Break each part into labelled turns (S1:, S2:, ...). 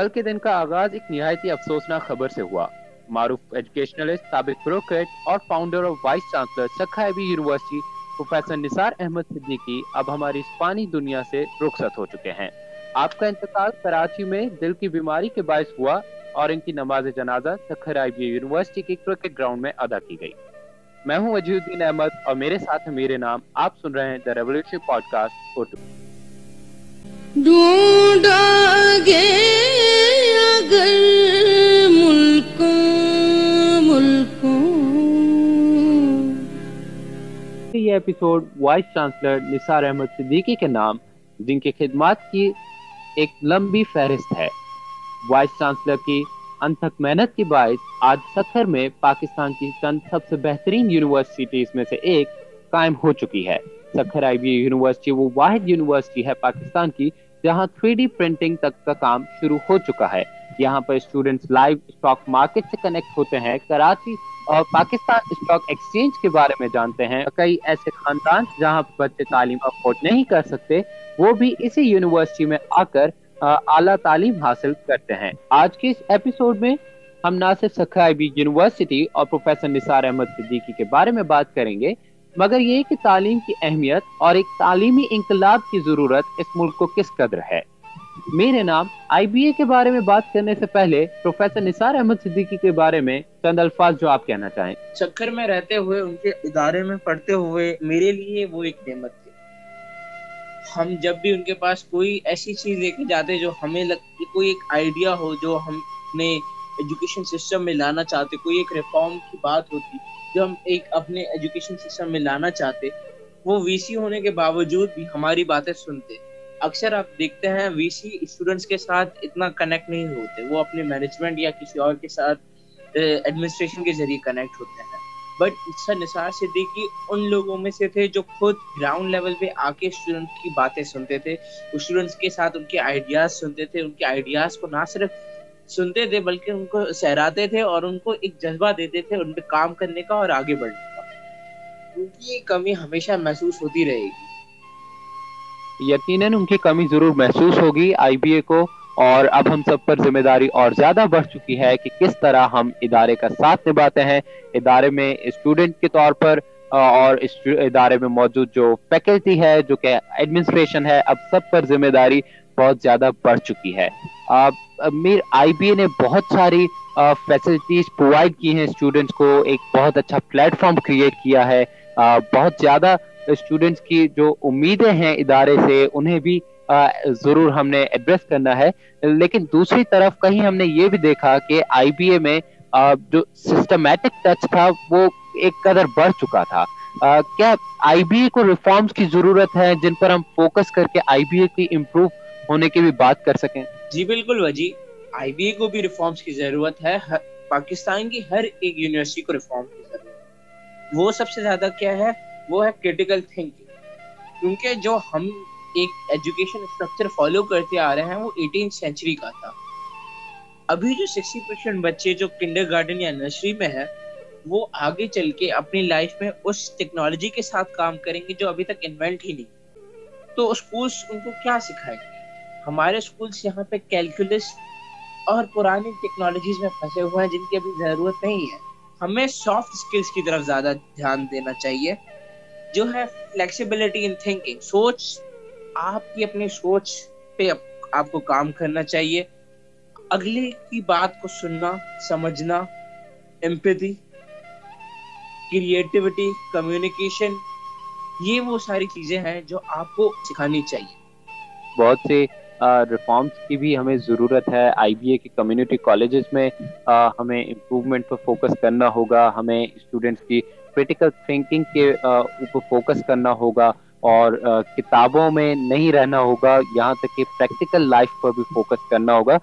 S1: کل کے دن کا آغاز ایک نہایتی افسوسناک خبر سے ہوا۔ معروف ایجوکیشنلسٹ سابق بروکریٹ اور فاؤنڈر آف وائس چانسلر سکھائبی یونیورسٹی پروفیسر نثار احمد صدیقی اب ہماری اسپانی دنیا سے رخصت ہو چکے ہیں۔ آپ کا انتقال کراچی میں دل کی بیماری کے باعث ہوا اور ان کی نماز جنازہ سکھر آئی بی یونیورسٹی کے کرکٹ گراؤنڈ میں ادا کی گئی۔ میں ہوں وجیہ الدین احمد اور میرے ساتھ میرے نام آپ سن رہے ہیں the revolution podcast Urdu. ڈھونڈا گے اگر ملکوں ملکوں۔ یہ episode vice chancellor Nisar Ahmed Siddiqui کے نام، جن کے خدمات کی ایک لمبی فہرست ہے۔ وائس چانسلر کی انتھک محنت کے باعث آج سکھر میں پاکستان کی چند سب سے بہترین یونیورسٹیز میں سے ایک قائم ہو چکی ہے۔ سکھر آئی بی یونیورسٹی وہ واحد یونیورسٹی ہے پاکستان کی جہاں تھری ڈی پرنٹنگ تک کا کام شروع ہو چکا ہے۔ یہاں پر اسٹوڈنٹس لائیو اسٹاک مارکیٹ سے کنیکٹ ہوتے ہیں۔ کراچی اور پاکستان اسٹاک ایکسچینج کے بارے میں جانتے ہیں۔ کئی ایسے خاندان جہاں بچے تعلیم افورڈ نہیں کر سکتے، وہ بھی اسی یونیورسٹی میں آ کر اعلیٰ تعلیم حاصل کرتے ہیں۔ آج کے اس ایپیسوڈ میں ہم نہ صرف سکھائی یونیورسٹی اور پروفیسر نثار احمد صدیقی کے بارے میں بات کریں گے۔ مگر یہ کہ تعلیم کی اہمیت اور ایک تعلیمی انقلاب کی ضرورت اس ملک کو کس قدر ہے۔ میرے نام آئی بی اے کے بارے میں بات کرنے سے پہلے پروفیسر نثار احمد صدیقی کے بارے میں چند الفاظ جو آپ کہنا چاہیں۔
S2: چکر میں رہتے ہوئے، ان کے ادارے میں پڑھتے ہوئے میرے لیے وہ ایک نعمت تھی ہم جب بھی ان کے پاس کوئی ایسی چیز لے کے جاتے جو ہمیں لگتی کوئی ایک آئیڈیا ہو جو ہم اپنے ایجوکیشن سسٹم میں لانا چاہتے، کوئی ایک ریفارم کی بات ہوتی جو ہم ایک اپنے ایجوکیشن سسٹم میں لانا چاہتے، وہ وی سی ہونے کے باوجود بھی ہماری باتیں سنتے۔ اکثر آپ دیکھتے ہیں وی سی اسٹوڈنٹس کے ساتھ اتنا کنیکٹ نہیں ہوتے، وہ اپنے مینجمنٹ یا کسی اور کے ساتھ ایڈمنسٹریشن کے ذریعے کنیکٹ ہوتے ہیں۔ بٹ سر، نثار صدیقی ان لوگوں میں سے تھے جو خود گراؤنڈ لیول پہ آ کے اسٹوڈنٹ کی باتیں سنتے تھے۔ اسٹوڈنٹس کے ساتھ ان کے آئیڈیاز سنتے تھے، ان کے آئیڈیاز کو نہ صرف سنتے تھے، بلکہ ان کو سہراتے تھے اور ان کو ایک جذبہ دیتے تھے ان پہ کام کرنے کا اور آگے بڑھنے کا۔ ان کی کمی ہمیشہ محسوس ہوتی رہے گی۔
S1: یقیناً ان کی کمی ضرور محسوس ہوگی آئی بی اے کو، اور اب ہم سب پر ذمہ داری اور زیادہ بڑھ چکی ہے کہ کس طرح ہم ادارے کا ساتھ نبھاتے ہیں۔ ادارے میں اسٹوڈنٹ کے طور پر، اور ادارے میں موجود جو فیکلٹی ہے، جو کہ ایڈمنسٹریشن ہے، اب سب پر ذمہ داری بہت زیادہ بڑھ چکی ہے۔ میر آئی بی اے نے بہت ساری فیسلٹیز پرووائڈ کی ہیں اسٹوڈنٹس کو، ایک بہت اچھا پلیٹ فارم کریٹ کیا ہے۔ بہت زیادہ اسٹوڈنٹس کی جو امیدیں ہیں ادارے سے، انہیں بھی ضرور ہم نے ایڈریس کرنا ہے۔ لیکن دوسری طرف کہیں ہم نے یہ بھی دیکھا کہ آئی بی اے میں جو سسٹمیٹک ٹچ تھا، وہ ایک قدر بڑھ چکا تھا۔ کیا آئی بی اے کو ریفارمز کی ضرورت ہے جن پر ہم فوکس کر کے آئی بی اے کی امپروو ہونے کی بھی بات کر سکیں۔
S2: جی بالکل وجی، آئی بی اے کو بھی ریفارمز کی ضرورت ہے پاکستان کی ہر ایک یونیورسٹی کو ریفارم کی ضرورت ہے۔ وہ سب سے زیادہ کیا ہے؟ وہ ہے کریٹیکل تھنکنگ کیونکہ جو ہم ایک ایجوکیشن اسٹرکچر فالو کرتے آ رہے ہیں، وہ ایٹین سینچری کا تھا۔ ابھی جو سکسٹی پرسینٹ بچے جو کنڈر گارڈن یا نرسری میں ہے وہ آگے چل کے اپنی لائف میں اس ٹیکنالوجی کے ساتھ کام کریں گے جو ابھی تک انوینٹ ہی نہیں۔ تو اسکولس ان کو کیا سکھائیں گے؟ ہمارے اسکولس یہاں پہ کیلکولس اور پرانی ٹیکنالوجیز میں پھنسے ہوئے ہیں جن کی ابھی ضرورت نہیں ہے۔ ہمیں سافٹ اسکلس کی طرف زیادہ دھیان دینا چاہیے۔ جو ہے فلیکسیبلٹی ان تھنکنگ سوچ، آپ کی اپنی سوچ پہ آپ کو کام کرنا چاہیے۔ اگلے کی بات کو سننا، سمجھنا امپیتھی کریٹیوٹی کمیونیکیشن یہ وہ ساری چیزیں ہیں جو آپ کو سکھانی چاہیے۔
S1: بہت سے ریفارمس کی بھی ہمیں ضرورت ہے۔ آئی بی اے کی کمیونٹی کالجز میں ہمیں امپروومنٹ پر فوکس کرنا ہوگا۔ ہمیں اسٹوڈنٹس کی کریٹیکل تھنکنگ کے اوپر فوکس کرنا ہوگا۔ اور کتابوں میں نہیں رہنا ہوگا۔ یہاں تک کہ پریکٹیکل لائف پر بھی فوکس کرنا ہوگا۔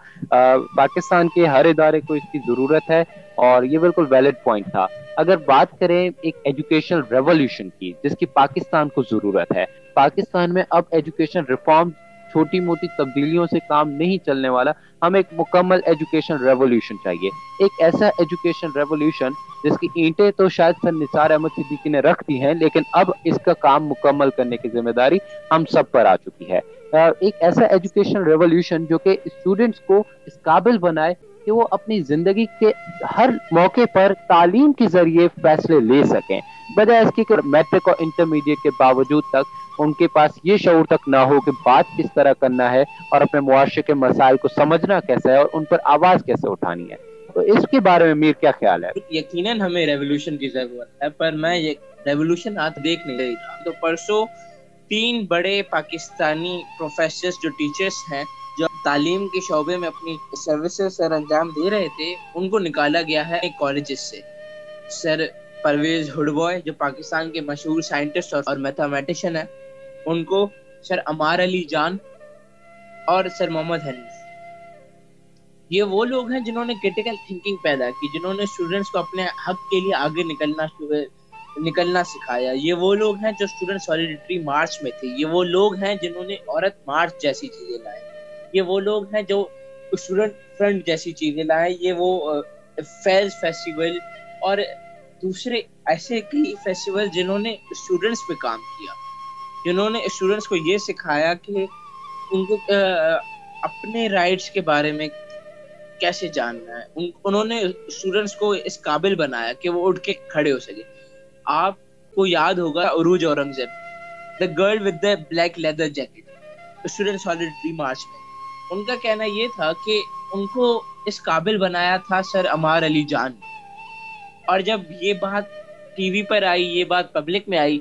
S1: پاکستان کے ہر ادارے کو اس کی ضرورت ہے۔ اور یہ بالکل ویلڈ پوائنٹ تھا۔ اگر بات کریں ایک ایجوکیشن ریولیوشن کی، جس کی پاکستان کو ضرورت ہے۔ پاکستان میں اب ایجوکیشن ریفارم چھوٹی موٹی تبدیلیوں سے کام نہیں چلنے والا، ہم ایک مکمل ایجوکیشن ریولیوشن چاہیے۔ ایک ایسا ایجوکیشن ریولیوشن جس کی اینٹیں تو شاید سر نثار احمد صدیقی نے رکھ دی ہیں، لیکن اب اس کا کام مکمل کرنے کی ذمہ داری ہم سب پر آ چکی ہے۔ ایک ایسا ایجوکیشن ریولیوشن جو کہ اسٹوڈنٹس کو اس قابل بنائے کہ وہ اپنی زندگی کے ہر موقع پر تعلیم کے ذریعے فیصلے لے سکیں۔ بجائے اس کی کہ میٹرک اور انٹرمیڈیٹ کے باوجود تک ان کے پاس یہ شعور تک نہ ہو کہ بات کس طرح کرنا ہے اور اپنے معاشرے کے مسائل کو سمجھنا کیسا ہے اور ان پر آواز کیسے اٹھانی ہے۔ تو اس کے بارے میں میر کیا خیال ہے؟
S2: یقیناً ہمیں ریولیوشن کی ضرورت ہے، پر میں یہ ریولیوشن آج دیکھ نہیں رہی۔ تو پرسوں تین بڑے پاکستانی پروفیسر جو ٹیچرز ہیں، جو تعلیم کے شعبے میں اپنی سروسز سر انجام دے رہے تھے، ان کو نکالا گیا ہے ایک کالجز سے۔ سر پرویز ہڈبوائے جو پاکستان کے مشہور سائنٹسٹ اور میتھمیٹیشین ہیں۔ ان کو سر امار علی جان اور سر محمد حنیف۔ یہ وہ لوگ ہیں جنہوں نے کریٹیکل تھنکنگ پیدا کی، جنہوں نے اسٹوڈنٹس کو اپنے حق کے لیے آگے نکلنا نکلنا سکھایا۔ یہ وہ لوگ ہیں جو اسٹوڈنٹ سالیڈیٹری مارچ میں تھے۔ یہ وہ لوگ ہیں جنہوں نے عورت مارچ جیسی چیزیں لائے یہ وہ لوگ ہیں جو اسٹوڈنٹ فرنٹ جیسی چیزیں لائے یہ وہ فیض فیسٹیول اور دوسرے ایسے کئی فیسٹیول جنہوں نے اسٹوڈنٹس پہ کام کیا۔ جنہوں نے اسٹوڈنٹس کو یہ سکھایا کہ ان کو اپنے رائٹس کے بارے میں کیسے جاننا ہے۔ انہوں نے اسٹوڈنٹس کو اس قابل بنایا کہ وہ اٹھ کے کھڑے ہو سکے آپ کو یاد ہوگا Urooj Aurangzeb the girl with the black leather jacket student solidarity march میں۔ ان کا کہنا یہ تھا کہ ان کو اس قابل بنایا تھا سر امار علی جان۔ اور جب یہ بات ٹی وی پر آئی، یہ بات پبلک میں آئی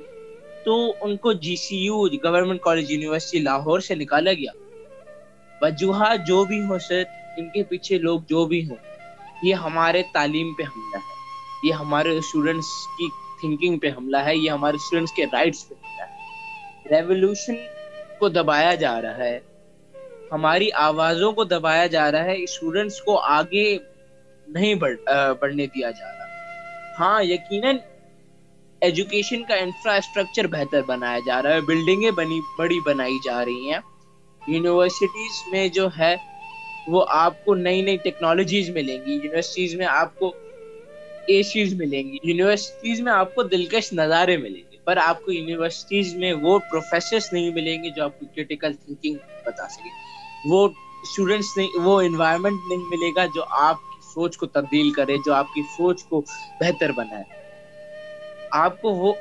S2: تو ان کو G C U, government college, university Lahore سے نکالا گیا۔ وجوہات جو بھی ہو سر ان کے پیچھے لوگ جو بھی ہوں، یہ ہمارے تعلیم پہ حملہ ہے۔ یہ ہمارے اسٹوڈنٹس کی تھنکنگ پہ حملہ ہے۔ یہ ہمارے اسٹوڈنٹس کے رائٹس پہ حملہ ہے۔ ریولیوشن کو دبایا جا رہا ہے۔ ہماری آوازوں کو دبایا جا رہا ہے۔ اسٹوڈنٹس کو آگے نہیں بڑھنے دیا جا رہا۔ ہاں یقیناً ایجوکیشن کا انفراسٹرکچر بہتر بنایا جا رہا ہے بلڈنگیں بنی، بڑی بنائی جا رہی ہیں۔ یونیورسٹیز میں جو ہے، وہ آپ کو نئی نئی ٹیکنالوجیز ملیں گی۔ یونیورسٹیز میں آپ کو اے چیز ملیں گی۔ یونیورسٹیز میں آپ کو دلکش نظارے ملیں گے۔ پر آپ کو یونیورسٹیز میں وہ پروفیسرس نہیں ملیں گے جو آپ کو کریٹیکل تھنکنگ بتا سکے وہ اسٹوڈینٹس نہیں، وہ انوائرمنٹ نہیں ملے گا جو آپ کی سوچ کو تبدیل کرے، جو آپ کی سوچ کو بہتر بنائے۔ آپ کو وہ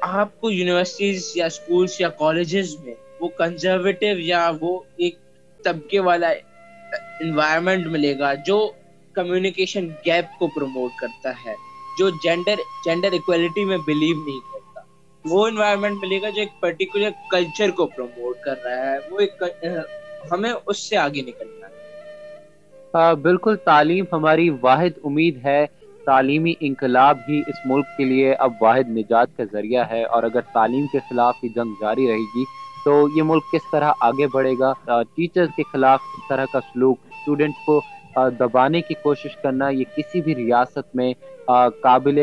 S2: آپ کو یونیورسٹیز یا اسکولس یا کالجز میں وہ کنزرویٹو یا وہ ایک طبقے والا انوائرمنٹ ملے گا جو کمیونیکیشن گیپ کو پروموٹ کرتا ہے، جو جینڈر جینڈر اکویلٹی میں بلیو نہیں کرتا۔ وہ انوائرمنٹ ملے گا جو ایک پرٹیکولر کلچر کو پروموٹ کر رہا ہے۔ وہ ایک ہمیں اس سے آگے نکلنا
S1: ہے۔ بالکل، تعلیم ہماری واحد امید ہے۔ تعلیمی انقلاب ہی اس ملک کے لیے اب واحد نجات کا ذریعہ ہے اور اگر تعلیم کے خلاف یہ جنگ جاری رہے گی تو یہ ملک کس طرح آگے بڑھے گا؟ ٹیچرز کے خلاف اس طرح کا سلوک اسٹوڈنٹ کو دبانے کی کوشش کرنا، یہ کسی بھی ریاست میں قابل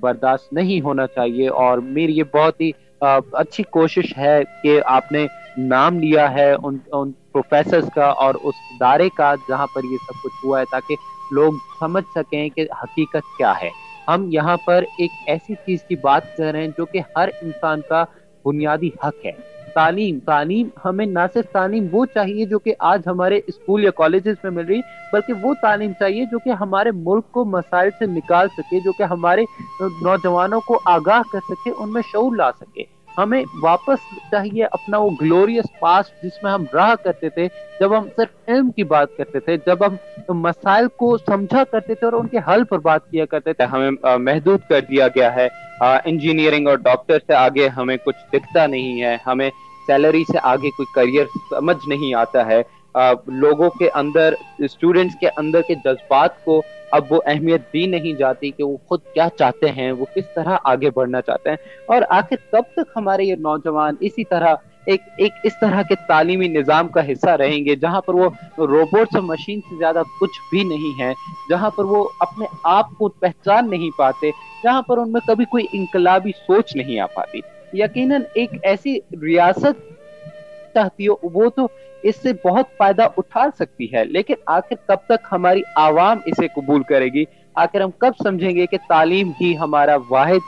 S1: برداشت نہیں ہونا چاہیے اور میری یہ بہت ہی اچھی کوشش ہے کہ آپ نے نام لیا ہے ان ان پروفیسرز کا اور اس ادارے کا جہاں پر یہ سب کچھ ہوا ہے تاکہ لوگ سمجھ سکیں کہ حقیقت کیا ہے۔ ہم یہاں پر ایک ایسی چیز کی بات کر رہے ہیں جو کہ ہر انسان کا بنیادی حق ہے۔ تعلیم تعلیم ہمیں نہ صرف تعلیم وہ چاہیے جو کہ آج ہمارے اسکول یا کالجز میں مل رہی، بلکہ وہ تعلیم چاہیے جو کہ ہمارے ملک کو مسائل سے نکال سکے، جو کہ ہمارے نوجوانوں کو آگاہ کر سکے، ان میں شعور لا سکے۔ ہمیں واپس چاہیے اپنا وہ گلوریس پاسٹ جس میں ہم رہا کرتے تھے، جب ہم صرف علم کی بات کرتے تھے، جب ہم مسائل کو سمجھا کرتے تھے اور ان کے حل پر بات کیا کرتے تھے۔ ہمیں محدود کر دیا گیا ہے۔ انجینئرنگ اور ڈاکٹر سے آگے ہمیں کچھ دکھتا نہیں ہے۔ ہمیں سیلری سے آگے کوئی کریئر سمجھ نہیں آتا ہے۔ لوگوں کے اندر اسٹوڈنٹس کے اندر کے جذبات کو اب وہ اہمیت دی نہیں جاتی کہ وہ خود کیا چاہتے ہیں، وہ کس طرح آگے بڑھنا چاہتے ہیں۔ اور آخر کب تک ہمارے یہ نوجوان اسی طرح ایک ایک اس طرح کے تعلیمی نظام کا حصہ رہیں گے جہاں پر وہ روبوٹس اور مشین سے زیادہ کچھ بھی نہیں ہے، جہاں پر وہ اپنے آپ کو پہچان نہیں پاتے، جہاں پر ان میں کبھی کوئی انقلابی سوچ نہیں آ پاتی۔ یقیناً ایک ایسی ریاست چاہتی ہو، وہ تو اس سے بہت فائدہ اٹھا سکتی ہے۔ لیکن آخر کب تک ہماری عوام اسے قبول کرے گی؟ آخر ہم کب سمجھیں گے کہ تعلیم ہی ہمارا واحد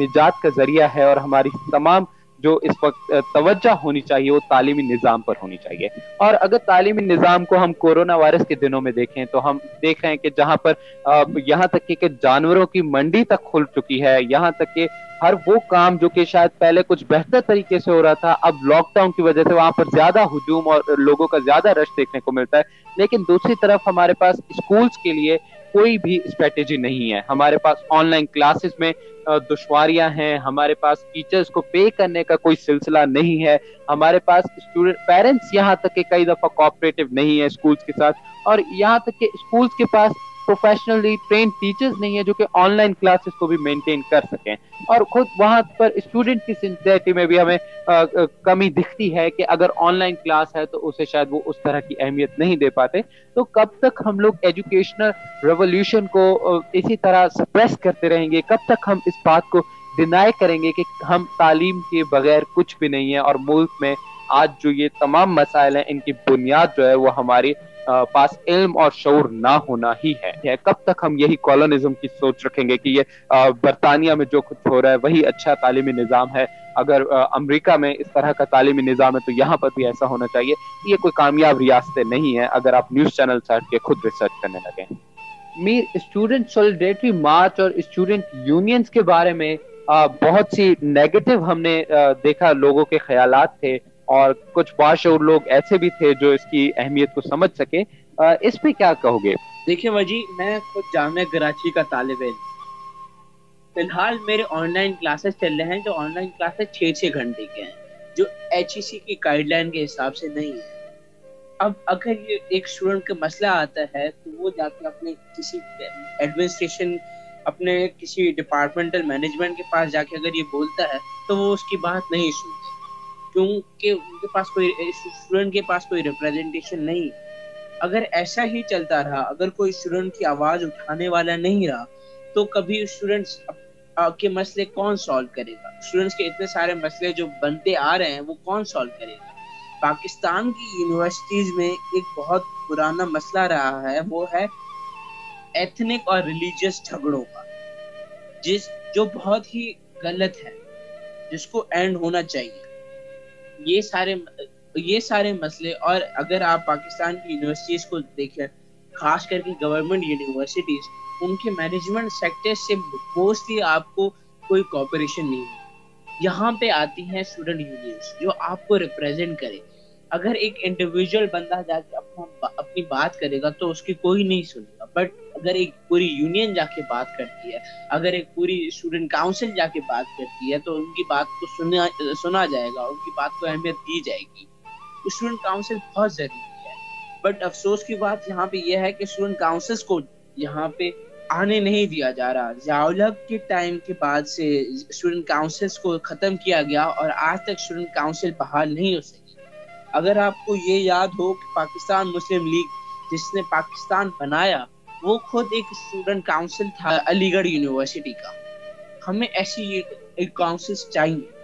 S1: نجات کا ذریعہ ہے اور ہماری تمام جو اس وقت توجہ ہونی چاہیے وہ تعلیمی نظام پر ہونی چاہیے۔ اور اگر تعلیمی نظام کو ہم کورونا وائرس کے دنوں میں دیکھیں تو ہم دیکھ رہے ہیں کہ جہاں پر یہاں تک کہ جانوروں کی منڈی تک کھل چکی ہے، یہاں تک کہ ہر وہ کام جو کہ شاید پہلے کچھ بہتر طریقے سے ہو رہا تھا، اب لاک ڈاؤن کی وجہ سے وہاں پر زیادہ ہجوم اور لوگوں کا زیادہ رش دیکھنے کو ملتا ہے۔ لیکن دوسری طرف ہمارے پاس اسکولس کے لیے کوئی بھی اسٹریٹجی نہیں ہے۔ ہمارے پاس آن لائن کلاسز میں دشواریاں ہیں۔ ہمارے پاس ٹیچرز کو پے کرنے کا کوئی سلسلہ نہیں ہے۔ ہمارے پاس اسٹوڈنٹ پیرنٹس یہاں تک کہ کئی دفعہ کوآپریٹو نہیں ہے اسکولس کے ساتھ۔ اور یہاں تک کہ اسکولس کے پاس پروفیشنلی ٹرین ٹیچرز نہیں ہے جو کہ آن لائن کلاسز کو بھی مینٹین کر سکیں۔ اور خود وہاں پر اسٹوڈنٹ کی سنسیئرٹی میں بھی ہمیں کمی دکھتی ہے کہ اگر آن لائن کلاس ہے تو اسے شاید وہ اس طرح کی اہمیت نہیں دے پاتے۔ تو کب تک ہم لوگ ایجوکیشنل ریولیوشن کو اسی طرح سپریس کرتے رہیں گے؟ کب تک ہم اس بات کو ڈینائی کریں گے کہ ہم تعلیم کے بغیر کچھ بھی نہیں ہے اور ملک میں آج جو یہ تمام مسائل ہیں، ان کی بنیاد جو ہے وہ ہماری پاس علم اور شعور نہ ہونا ہی ہے۔ کب تک ہم یہی کالونزم کی سوچ رکھیں گے کہ یہ برطانیہ میں جو کچھ ہو رہا ہے، وہی اچھا تعلیمی نظام ہے۔ اگر امریکہ میں اس طرح کا تعلیمی نظام ہے تو یہاں پر بھی ایسا ہونا چاہیے۔ یہ کوئی کامیاب ریاستیں نہیں ہیں اگر آپ نیوز چینل سے کے خود ریسرچ کرنے لگے۔ میر اسٹوڈنٹ سولیڈیٹری مارچ اور اسٹوڈنٹ یونینز کے بارے میں بہت سی نیگیٹو ہم نے دیکھا، لوگوں کے خیالات تھے۔ اور کچھ باشعور لوگ ایسے بھی تھے جو اس کی اہمیت کو سمجھ سکے۔ اس پہ کیا کہو گے؟
S2: دیکھیں وجی میں خود جامعہ کراچی کا طالب علم فی الحال میرے آن لائن کلاسز چل رہے ہیں، جو آن لائن کلاسز چھ چھ گھنٹے کے ہیں، جو ایچ ای سی کی گائیڈ لائن کے حساب سے نہیں ہے اب اگر یہ ایک اسٹوڈنٹ کا مسئلہ آتا ہے، تو وہ جا کے اپنے کسی ایڈمنسٹریشن اپنے کسی ڈپارٹمنٹل مینجمنٹ کے پاس جا کے اگر یہ بولتا ہے، تو وہ اس کی بات نہیں سنتے۔ کیونکہ ان کے پاس کوئی اسٹوڈنٹ کے پاس کوئی ریپرزینٹیشن نہیں۔ اگر ایسا ہی چلتا رہا، اگر کوئی اسٹوڈنٹ کی آواز اٹھانے والا نہیں رہا، تو کبھی اسٹوڈنٹس کے مسئلے کون سالو کرے گا؟ اسٹوڈنٹس کے اتنے سارے مسئلے جو بنتے آ رہے ہیں، وہ کون سالو کرے گا؟ پاکستان کی یونیورسٹیز میں ایک بہت پرانا مسئلہ رہا ہے، وہ ہے ایتھنک اور ریلیجیس جھگڑوں کا، جس، جو بہت ہی غلط ہے، جس کو اینڈ ہونا چاہیے۔ یہ سارے یہ سارے مسئلے اور اگر آپ پاکستان کی یونیورسٹیز کو دیکھیں، خاص کر کے گورنمنٹ یونیورسٹیز ان کے مینجمنٹ سیکٹر سے موسٹلی آپ کو کوئی کوپریشن نہیں یہاں پہ آتی ہیں اسٹوڈنٹ یونینس جو آپ کو ریپرزینٹ کرے اگر ایک انڈیویجول بندہ جا کے اپنا اپنی بات کرے گا تو اس کی کوئی نہیں سنے گا۔ بٹ اگر ایک پوری یونین جا کے بات کرتی ہے، اگر ایک پوری اسٹوڈنٹ کاؤنسل جا کے بات کرتی ہے، تو ان کی بات کو سنا سنا جائے گا، ان کی بات کو اہمیت دی جائے گی۔ اسٹوڈنٹ کاؤنسل بہت ضروری ہے۔ بٹ افسوس کی بات یہاں پہ یہ ہے کہ اسٹوڈنٹ کاؤنسل کو یہاں پہ آنے نہیں دیا جا رہا۔ ضیاء کے ٹائم کے بعد سے اسٹوڈنٹ کاؤنسل کو ختم کیا گیا اور آج تک اسٹوڈنٹ کاؤنسل بحال نہیں ہو سکی۔ اگر آپ کو یہ یاد ہو کہ پاکستان مسلم لیگ جس نے پاکستان بنایا وہ خود ایک اسٹوڈنٹ کاؤنسل تھا علی گڑھ یونیورسٹی کا۔ ہمیں ایسی ایک کاؤنسل چاہیے۔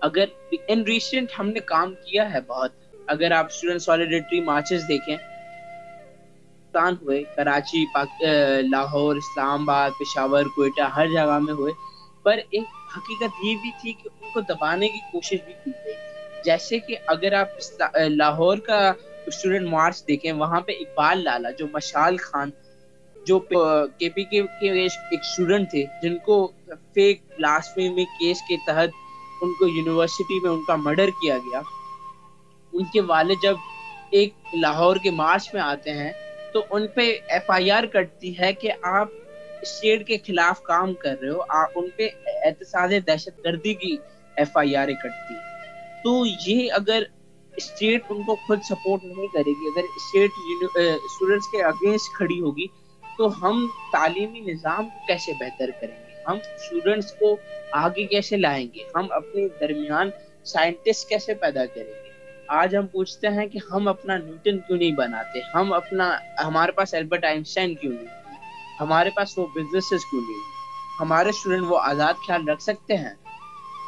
S2: اگر ان ریسنٹ ہم نے کام کیا ہے بہت۔ اگر آپ اسٹوڈنٹ سالیڈیٹری مارچز دیکھیں، پاکستان ہوئے، کراچی لاہور اسلام آباد پشاور، کوئٹہ، ہر جگہ میں ہوئے۔ پر ایک حقیقت یہ بھی تھی کہ ان کو دبانے کی کوشش بھی کی گئی۔ جیسے کہ اگر آپ لاہور کا اسٹوڈنٹ مارچ دیکھیں، وہاں پہ اقبال لالا جو مشال خان، جو کے پی کے ایک اسٹوڈنٹ تھے، جن کو فیک بلاسفیمی کیس کے تحت ان کو یونیورسٹی میں ان کا مرڈر کیا گیا۔ ان کے والد جب ایک لاہور کے مارچ میں آتے ہیں، تو ان پہ ایف آئی آر کٹتی ہے کہ آپ اسٹیٹ کے خلاف کام کر رہے ہو، آپ ان پہ احتساج دہشت گردی کی ایف آئی آر کٹتی۔ تو یہ اگر اسٹیٹ ان کو خود سپورٹ نہیں کرے گی۔ اگر اسٹیٹ اسٹوڈینٹس کے اگینسٹ کھڑی ہوگی، تو ہم تعلیمی نظام کو کیسے بہتر کریں گے؟ ہم اسٹوڈینٹس کو آگے کیسے لائیں گے؟ ہم اپنے درمیان سائنٹسٹ کیسے پیدا کریں گے؟ آج ہم پوچھتے ہیں کہ ہم اپنا نیوٹن کیوں نہیں بناتے؟ ہم اپنا، ہمارے پاس البرٹ آئنسٹائن کیوں نہیں ہمارے پاس وہ بزنس کیوں نہیں ہمارے اسٹوڈنٹ وہ آزاد خیال رکھ سکتے ہیں؟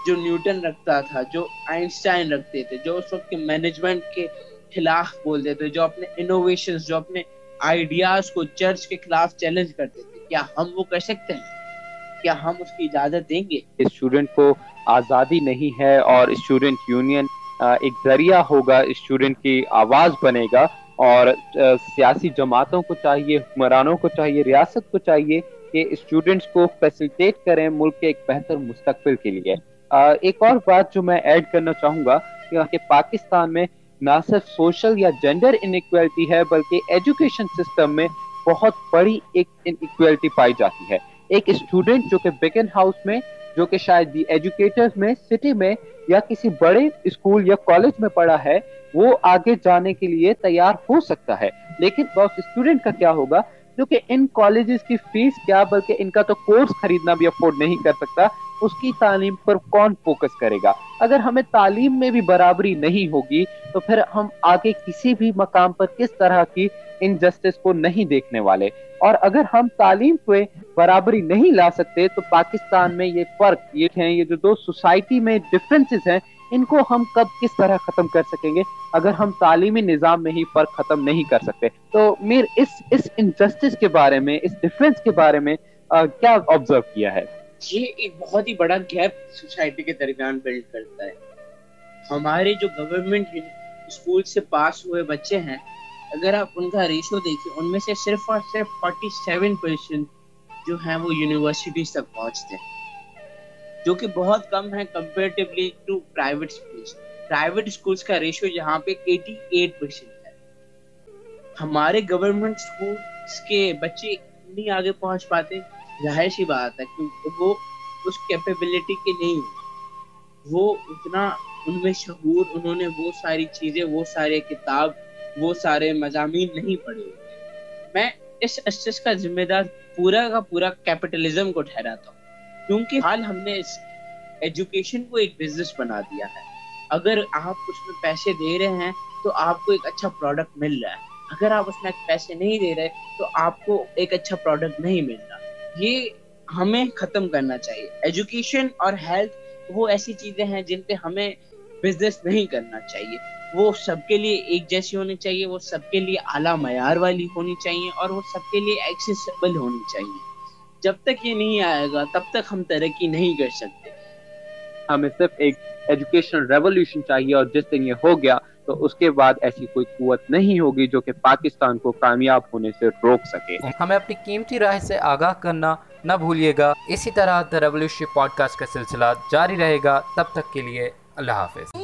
S2: جو نیوٹن رکھتا تھا، جو آئنسٹائن رکھتے تھے، جو اس وقت کے مینجمنٹ کے خلاف بولتے تھے، جو اپنے انوویشن جو اپنے آئیڈیاز کو چرچ کے خلاف چیلنج کرتے تھے، کیا ہم وہ کر سکتے ہیں؟ کیا ہم اس کی اجازت دیں گے؟
S1: اسٹوڈنٹ کو آزادی نہیں ہے اور اسٹوڈنٹ یونین ایک ذریعہ ہوگا اسٹوڈنٹ کی آواز بنے گا اور سیاسی جماعتوں کو چاہیے، حکمرانوں کو چاہیے، ریاست کو چاہیے کہ اسٹوڈنٹس کو فیسلٹیٹ کریں ملک کے ایک بہتر مستقبل کے لیے۔ ایک اور بات جو میں ایڈ کرنا چاہوں گا کہ پاکستان میں نہ صرف سوشل یا جینڈر انکویلٹی ہے، بلکہ ایجوکیشن سسٹم میں بہت بڑی ایک انکویلٹی پائی جاتی ہے۔ ایک اسٹوڈنٹ جو کہ بیکن ہاؤس میں، جو کہ شاید دی ایجوکیٹر میں سٹی میں یا کسی بڑے اسکول یا کالج میں پڑھا ہے، وہ آگے جانے کے لیے تیار ہو سکتا ہے۔ لیکن بہت اسٹوڈنٹ کا کیا ہوگا؟ جو کہ ان کالجز کی فیس کیا، بلکہ ان کا تو کورس خریدنا بھی افورڈ نہیں کر سکتا، اس کی تعلیم پر کون فوکس کرے گا؟ اگر ہمیں تعلیم میں بھی برابری نہیں ہوگی، تو پھر ہم آگے کسی بھی مقام پر کس طرح کی انجسٹس کو نہیں دیکھنے والے۔ اور اگر ہم تعلیم پہ برابری نہیں لا سکتے، تو پاکستان میں یہ فرق، یہ ہیں، یہ جو دو سوسائٹی میں ڈفرینسز ہیں ان کو ہم کب کس طرح ختم کر سکیں گے؟ اگر ہم تعلیمی نظام میں ہی فرق ختم نہیں کر سکتے۔ تو میر، اس اس انجسٹس کے بارے میں، اس ڈفرینس کے بارے میں کیا آبزرو کیا ہے؟
S2: یہ ایک بہت ہی بڑا گیپ سوسائٹی کے درمیان بلڈ کرتا ہے۔ ہمارے جو گورنمنٹ اسکول سے پاس ہوئے بچے ہیں، اگر آپ ان کا ریشو دیکھیں، ان میں سے صرف اور صرف فورٹی سیون پرسینٹ جو ہیں وہ یونیورسٹیز تک پہنچتے ہیں۔ جو کہ بہت کم ہے comparatively to private schools private schools کا ریشو یہاں پہ ایٹی ایٹ پرسینٹ ہے. ہمارے گورنمنٹ اسکولس کے بچے نہیں آگے پہنچ پاتے ظاہر سی بات ہے کیونکہ وہ اس کیپیبلٹی کے نہیں وہ اتنا ان میں شعور، انہوں نے وہ ساری چیزیں، وہ سارے کتاب، وہ سارے مضامین نہیں پڑھے میں اس اسس کا ذمہ دار پورا کا پورا کیپٹلزم کو ٹھہراتا ہوں. کیونکہ حال ہم نے اس ایجوکیشن کو ایک بزنس بنا دیا ہے۔ اگر آپ اس میں پیسے دے رہے ہیں تو آپ کو ایک اچھا پروڈکٹ مل رہا ہے۔ اگر آپ اس میں پیسے نہیں دے رہے تو آپ کو ایک اچھا پروڈکٹ نہیں مل رہا۔ یہ ہمیں ختم کرنا چاہیے۔ ایجوکیشن اور ہیلتھ وہ ایسی چیزیں ہیں جن پہ ہمیں بزنس نہیں کرنا چاہیے۔ وہ سب کے لیے ایک جیسی ہونی چاہیے، وہ سب کے لیے اعلیٰ معیار والی ہونی چاہیے اور وہ سب کے لیے ایکسیسیبل ہونی چاہیے۔ جب تک یہ نہیں آئے گا تب تک ہم ترقی نہیں کر سکتے۔
S1: ہمیں صرف ایک ایجوکیشن ریولیوشن چاہیے اور جس دن یہ ہو گیا تو اس کے بعد ایسی کوئی قوت نہیں ہوگی جو کہ پاکستان کو کامیاب ہونے سے روک سکے۔
S3: ہمیں اپنی قیمتی رائے سے آگاہ کرنا نہ بھولیے گا۔ اسی طرح دا ریولیوشن پوڈ کاسٹ کا سلسلہ جاری رہے گا۔ تب تک کے لیے اللہ حافظ۔